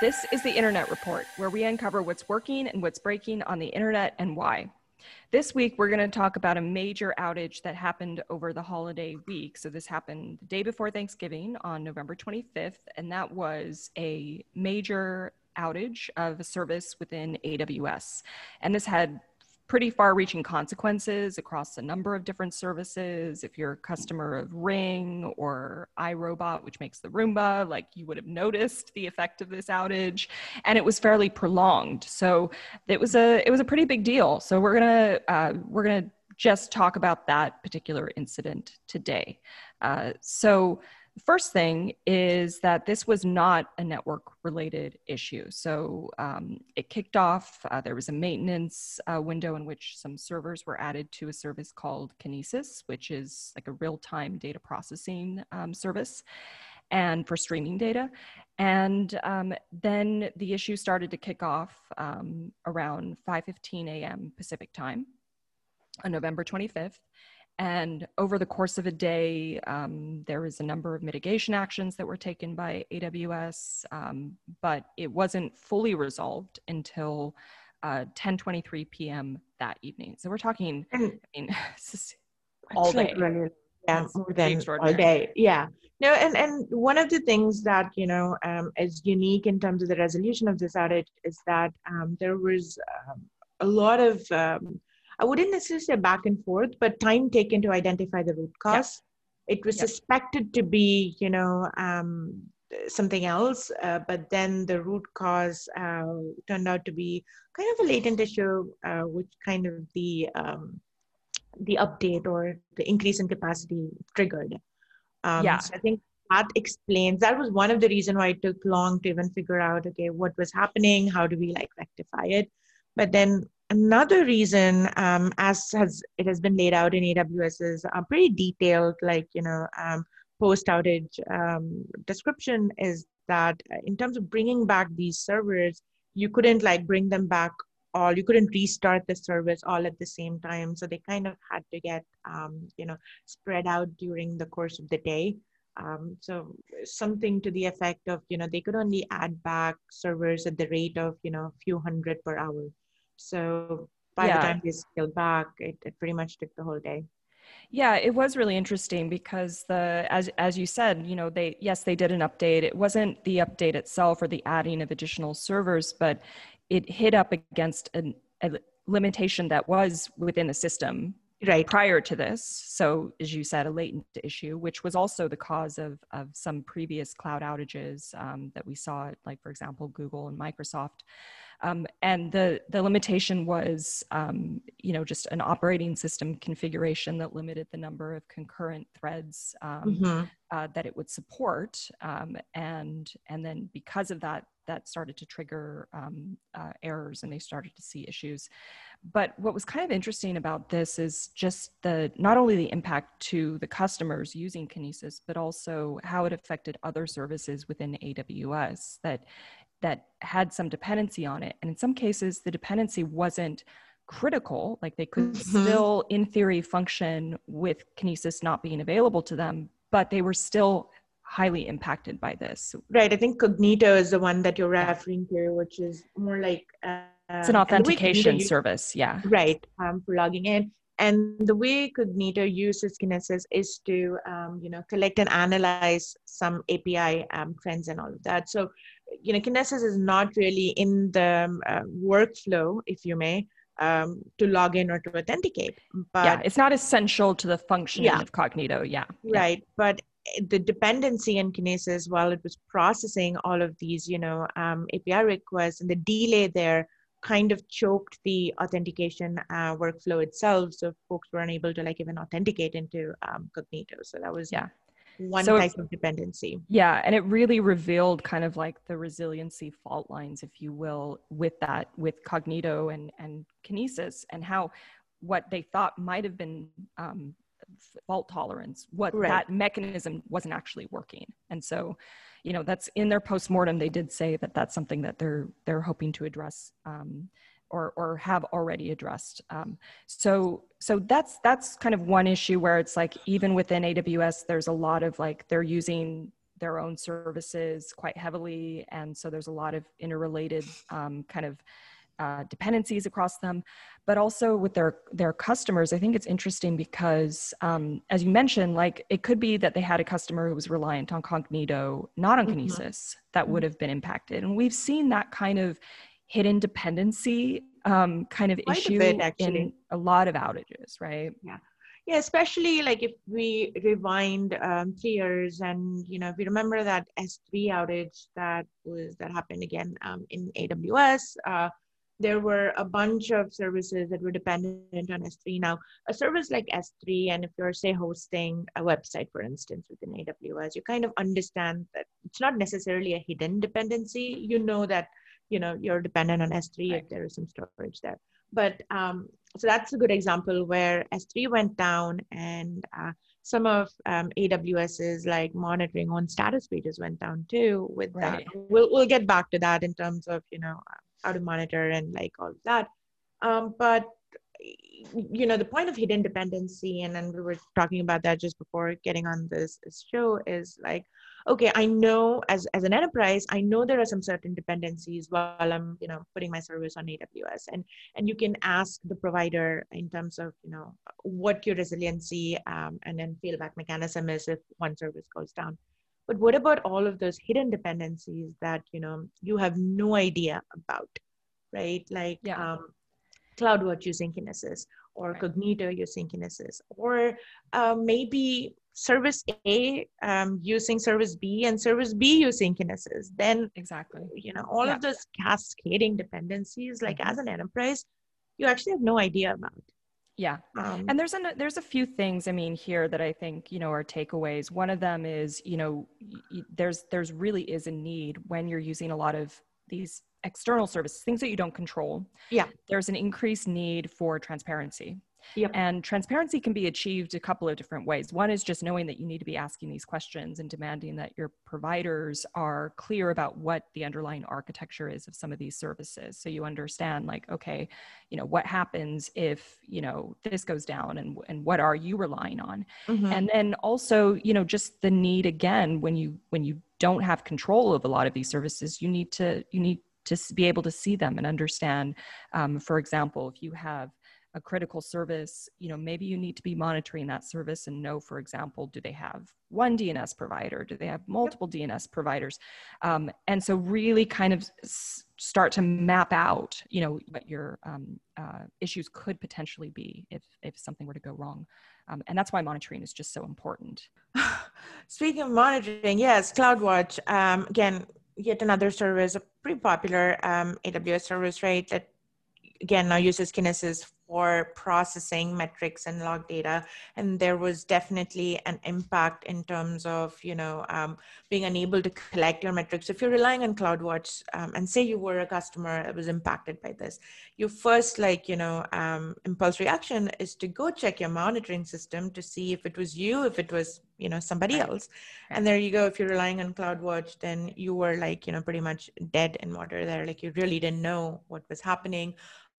This is the Internet Report, where we uncover what's working and what's breaking on the internet and why. This week, we're going to talk about a major outage that happened over the holiday week. So, this happened the day before Thanksgiving on November 25th, and that was a major outage of a service within AWS. And this had pretty far reaching consequences across a number of different services. If you're a customer of Ring or iRobot, which makes the Roomba, like you would have noticed the effect of this outage. And it was fairly prolonged. So it was a it was a pretty big deal. So we're gonna uh, we're gonna just talk about that particular incident today. Uh, so first thing is that this was not a network related issue. So um, it kicked off, uh, there was a maintenance uh, window in which some servers were added to a service called Kinesis, which is like a real time data processing um, service and for streaming data. And um, then the issue started to kick off um, around 5:15 a.m. Pacific time on November 25th. And over the course of a day, um, there was a number of mitigation actions that were taken by AWS, um, but it wasn't fully resolved until uh, 10:23 p.m. that evening. So we're talking, I mean, all day. Yeah, more than all day. Yeah. No, and and one of the things that you know um, is unique in terms of the resolution of this outage is that um, there was um, a lot of um, I wouldn't necessarily say back and forth, but time taken to identify the root cause. Yeah. It was yeah. suspected to be, you know, um, something else, uh, but then the root cause uh, turned out to be kind of a latent issue, uh, which kind of the um, the update or the increase in capacity triggered. Um, yeah. So I think that explains that was one of the reason why it took long to even figure out okay what was happening how do we like rectify it but then another reason, um, as has it has been laid out in AWS, is a pretty detailed, like you know, um, post outage um, description is that in terms of bringing back these servers, you couldn't like bring them back all. You couldn't restart the service all at the same time, so they kind of had to get um, you know spread out during the course of the day. Um, so something to the effect of you know they could only add back servers at the rate of you know a few hundred per hour so by yeah. the time they scaled back, it, it pretty much took the whole day. Yeah, it was really interesting because the as as you said, you know, they yes, they did an update. It wasn't the update itself or the adding of additional servers, but it hit up against an, a limitation that was within the system right prior to this so as you said a latent issue which was also the cause of, of some previous cloud outages um, that we saw like for example google and microsoft um, and the, the limitation was, um, you know, just an operating system configuration that limited the number of concurrent threads um, mm-hmm. uh, that it would support. Um, and, and then because of that, that started to trigger um, uh, errors and they started to see issues. But what was kind of interesting about this is just the not only the impact to the customers using Kinesis, but also how it affected other services within AWS. That that had some dependency on it. And in some cases, the dependency wasn't critical. Like they could mm-hmm. still, in theory, function with Kinesis not being available to them, but they were still highly impacted by this. Right. I think Cognito is the one that you're referring to, which is more like uh, it's an authentication service. Yeah. Right. Um, for logging in. And the way Cognito uses Kinesis is to, um, you know, collect and analyze some API um, trends and all of that. So you know, Kinesis is not really in the um, uh, workflow, if you may, um, to log in or to authenticate. But yeah, it's not essential to the functioning yeah. of Cognito. Yeah. Right. Yeah. But the dependency in Kinesis, while it was processing all of these, you know, um, API requests and the delay there kind of choked the authentication uh, workflow itself. So folks were unable to like even authenticate into um, Cognito. So that was yeah one so type of dependency. Yeah, and it really revealed kind of like the resiliency fault lines, if you will, with that, with Cognito and and Kinesis, and how what they thought might have been um, fault tolerance, what right. that mechanism wasn't actually working, and so. You know that's in their postmortem. They did say that that's something that they're they're hoping to address um, or, or have already addressed. Um, so so that's that's kind of one issue where it's like even within AWS, there's a lot of like they're using their own services quite heavily, and so there's a lot of interrelated um, kind of uh, dependencies across them, but also with their their customers. I think it's interesting because, um, as you mentioned, like it could be that they had a customer who was reliant on Cognito, not on mm-hmm. Kinesis, that mm-hmm. would have been impacted, and we've seen that kind of hidden dependency um, kind of Quite issue bit, in a lot of outages, right? Yeah. Yeah, especially like if we rewind um, three years and you know if we remember that S3 outage that was that happened again um, in AWS, uh, there were a bunch of services that were dependent on S3. Now, a service like S3, and if you're, say, hosting a website, for instance, within AWS, you kind of understand that it's not necessarily a hidden dependency. You know that, you know, you're dependent on S3 right. if there is some storage there. But um, so that's a good example where S3 went down and uh, some of um, AWS's like monitoring on status pages went down too with right. that. We'll, we'll get back to that in terms of, you know, how to monitor and like all of that. Um, but you know the point of hidden dependency and then we were talking about that just before getting on this, this show is like okay i know as as an enterprise i know there are some certain dependencies while i'm you know putting my service on aws and and you can ask the provider in terms of you know what your resiliency um, and then failback mechanism is if one service goes down but what about all of those hidden dependencies that you know you have no idea about right like yeah. um, CloudWatch using Kinesis or right. Cognito using Kinesis, or uh, maybe service A um, using service B and service B using Kinesis. Then exactly, you know, all yeah. of those cascading dependencies, like mm-hmm. as an enterprise, you actually have no idea about. Yeah. Um, and there's a there's a few things I mean here that I think, you know, are takeaways. One of them is, you know, y- there's there's really is a need when you're using a lot of these external services, things that you don't control. Yeah. There's an increased need for transparency. Yep. And transparency can be achieved a couple of different ways. One is just knowing that you need to be asking these questions and demanding that your providers are clear about what the underlying architecture is of some of these services. So you understand, like, okay, you know, what happens if, you know, this goes down and, and what are you relying on? Mm-hmm. And then also, you know, just the need again, when you, when you don't have control of a lot of these services, you need to, you need to be able to see them and understand, um, for example, if you have a critical service, you know, maybe you need to be monitoring that service and know, for example, do they have one DNS provider? Do they have multiple DNS providers? Um, and so really kind of s- start to map out, you know, what your um, uh, issues could potentially be if, if something were to go wrong. Um, and that's why monitoring is just so important. Speaking of monitoring, yes, CloudWatch, um, again, yet another service, a pretty popular um, AWS service, right? That again now uses Kinesis for processing metrics and log data and there was definitely an impact in terms of you know um, being unable to collect your metrics if you're relying on cloudwatch um, and say you were a customer that was impacted by this your first like you know um, impulse reaction is to go check your monitoring system to see if it was you if it was you know somebody right. else right. and there you go if you're relying on cloudwatch then you were like you know pretty much dead in water there like you really didn't know what was happening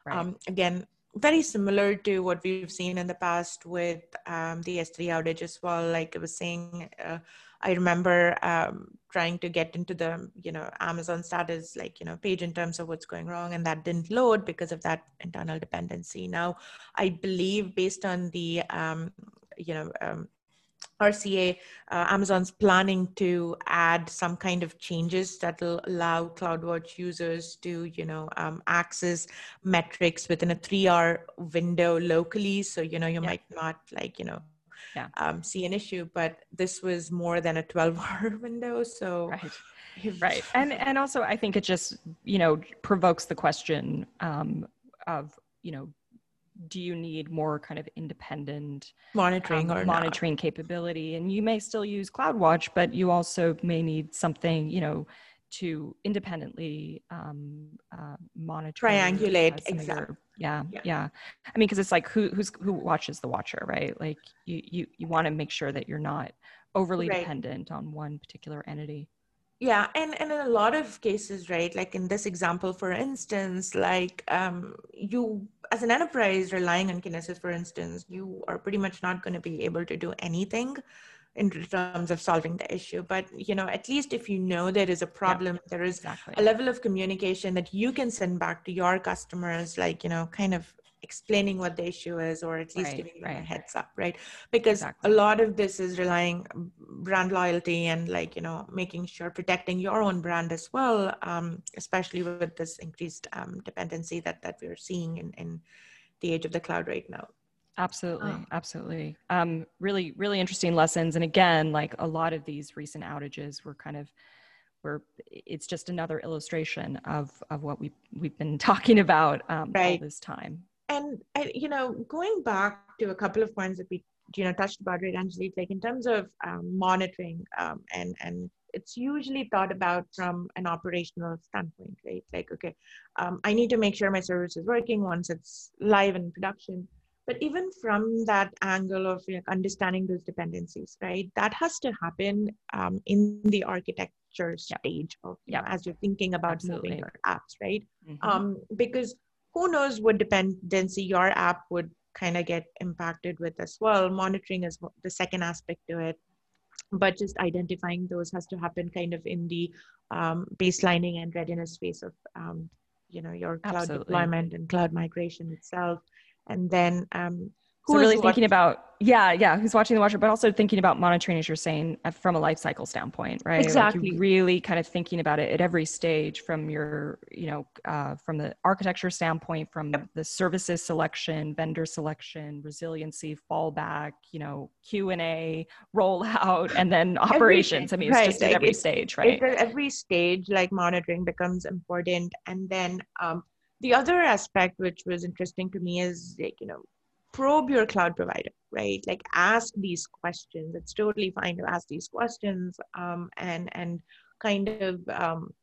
right. um, again very similar to what we've seen in the past with um, the S3 outage as well. Like I was saying, uh, I remember um, trying to get into the you know Amazon status like you know page in terms of what's going wrong, and that didn't load because of that internal dependency. Now, I believe based on the um, you know um, RCA, uh, Amazon's planning to add some kind of changes that will allow CloudWatch users to, you know, um, access metrics within a three-hour window locally. So, you know, you yeah. might not like, you know, yeah. um, see an issue, but this was more than a 12-hour window. So, right. right, and and also I think it just you know provokes the question um, of you know do you need more kind of independent monitoring um, or monitoring not? capability? And you may still use cloudwatch but you also may need something you know to independently um, uh, monitor triangulate exactly yeah, yeah, yeah. I mean because it's like who who's who watches the watcher right? Like you you, you want to make sure that you're not overly right. dependent on one particular entity yeah and, and in a lot of cases right like in this example for instance like um, you as an enterprise relying on kinesis for instance you are pretty much not going to be able to do anything in terms of solving the issue but you know at least if you know there is a problem yeah, there is exactly. a level of communication that you can send back to your customers like you know kind of explaining what the issue is or at least right, giving them right. a heads up right because exactly. a lot of this is relying brand loyalty and like you know making sure protecting your own brand as well um, especially with this increased um, dependency that that we're seeing in, in the age of the cloud right now absolutely oh. absolutely um, really really interesting lessons and again like a lot of these recent outages were kind of where it's just another illustration of of what we we've been talking about um, right. all this time and you know going back to a couple of points that we you know touched about right angelique like in terms of um, monitoring um, and and it's usually thought about from an operational standpoint right? Like okay um, i need to make sure my service is working once it's live in production. But even from that angle of like, understanding those dependencies right that has to happen um, in the architecture stage of yeah. as you're thinking about Absolutely. moving your apps right? Mm-hmm. um, because who knows what dependency your app would kind of get impacted with as well. Monitoring is the second aspect to it, but just identifying those has to happen kind of in the um, baselining and readiness phase of um, you know your cloud Absolutely. deployment and cloud migration itself, and then um, so really thinking about yeah yeah who's watching the watcher but also thinking about monitoring as you're saying uh, from a life cycle standpoint right exactly like really kind of thinking about it at every stage from your you know uh, from the architecture standpoint from yep. the services selection vendor selection resiliency fallback you know q&a rollout and then operations i mean it's right. just at every it's, stage right at every stage like monitoring becomes important and then um, the other aspect which was interesting to me is like you know probe your cloud provider, right? Like ask these questions. It's totally fine to ask these questions um, and and kind of um,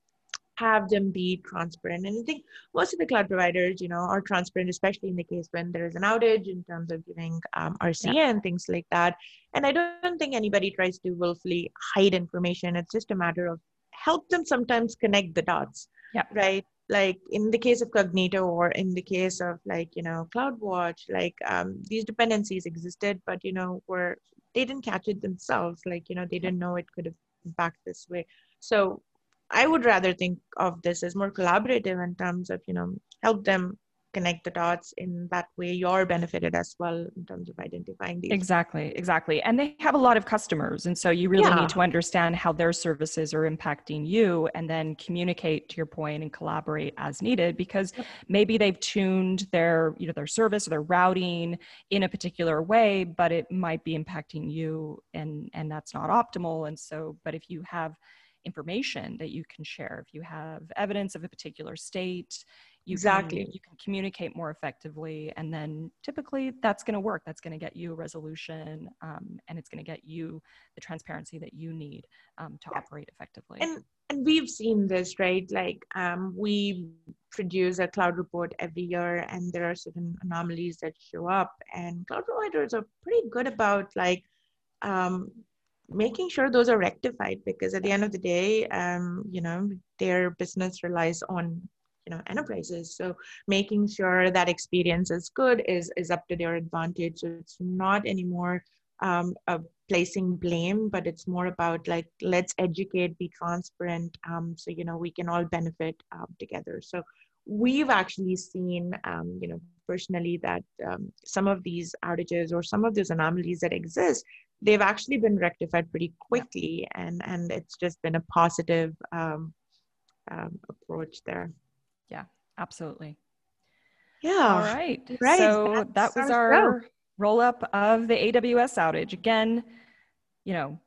have them be transparent. And I think most of the cloud providers, you know, are transparent, especially in the case when there is an outage in terms of giving um, RCA yeah. and things like that. And I don't think anybody tries to willfully hide information. It's just a matter of help them sometimes connect the dots. Yeah. Right like in the case of cognito or in the case of like you know cloudwatch like um, these dependencies existed but you know were they didn't catch it themselves. Like you know they didn't know it could have back this way. So i would rather think of this as more collaborative in terms of you know help them connect the dots in that way you're benefited as well in terms of identifying these. Exactly exactly. And they have a lot of customers and so you really yeah. need to understand how their services are impacting you and then communicate to your point and collaborate as needed because maybe they've tuned their you know their service or their routing in a particular way but it might be impacting you and and that's not optimal. And so but if you have information that you can share if you have evidence of a particular state you exactly. can, you can communicate more effectively and then typically that's going to work. That's going to get you a resolution um, and it's going to get you the transparency that you need um, to yeah. operate effectively. And and we've seen this right? Like um, we produce a cloud report every year and there are certain anomalies that show up and cloud providers are pretty good about like um, making sure those are rectified because at the end of the day um, you know their business relies on you know enterprises. So making sure that experience is good is is up to their advantage. So it's not anymore um, placing blame but it's more about like let's educate be transparent um, so you know we can all benefit uh, together. So we've actually seen um, you know personally that um, some of these outages or some of those anomalies that exist they've actually been rectified pretty quickly and and it's just been a positive um, um, approach there yeah, absolutely. Yeah. All right. Right. So That's that was our roll up of the AWS outage. Again, you know,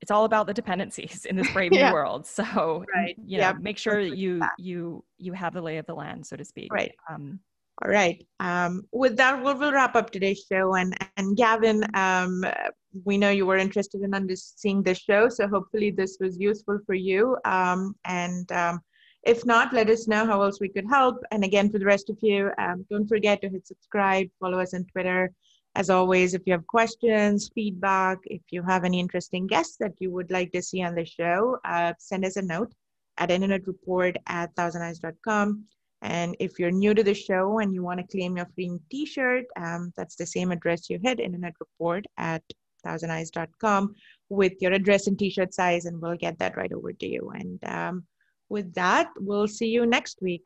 it's all about the dependencies in this brave new yeah. world. So, right. you know, yeah. make sure that you you you have the lay of the land, so to speak. Right. Um, all right. Um, with that, we'll, we'll wrap up today's show. And and Gavin, um, we know you were interested in under- seeing this show, so hopefully this was useful for you. Um, and um, if not, let us know how else we could help. And again, for the rest of you, um, don't forget to hit subscribe, follow us on Twitter. As always, if you have questions, feedback, if you have any interesting guests that you would like to see on the show, uh, send us a note at internetreport at thousandeyes.com. And if you're new to the show and you want to claim your free t-shirt, um, that's the same address you hit, internetreport at thousandeyes.com with your address and t-shirt size and we'll get that right over to you. And um, with that, we'll see you next week.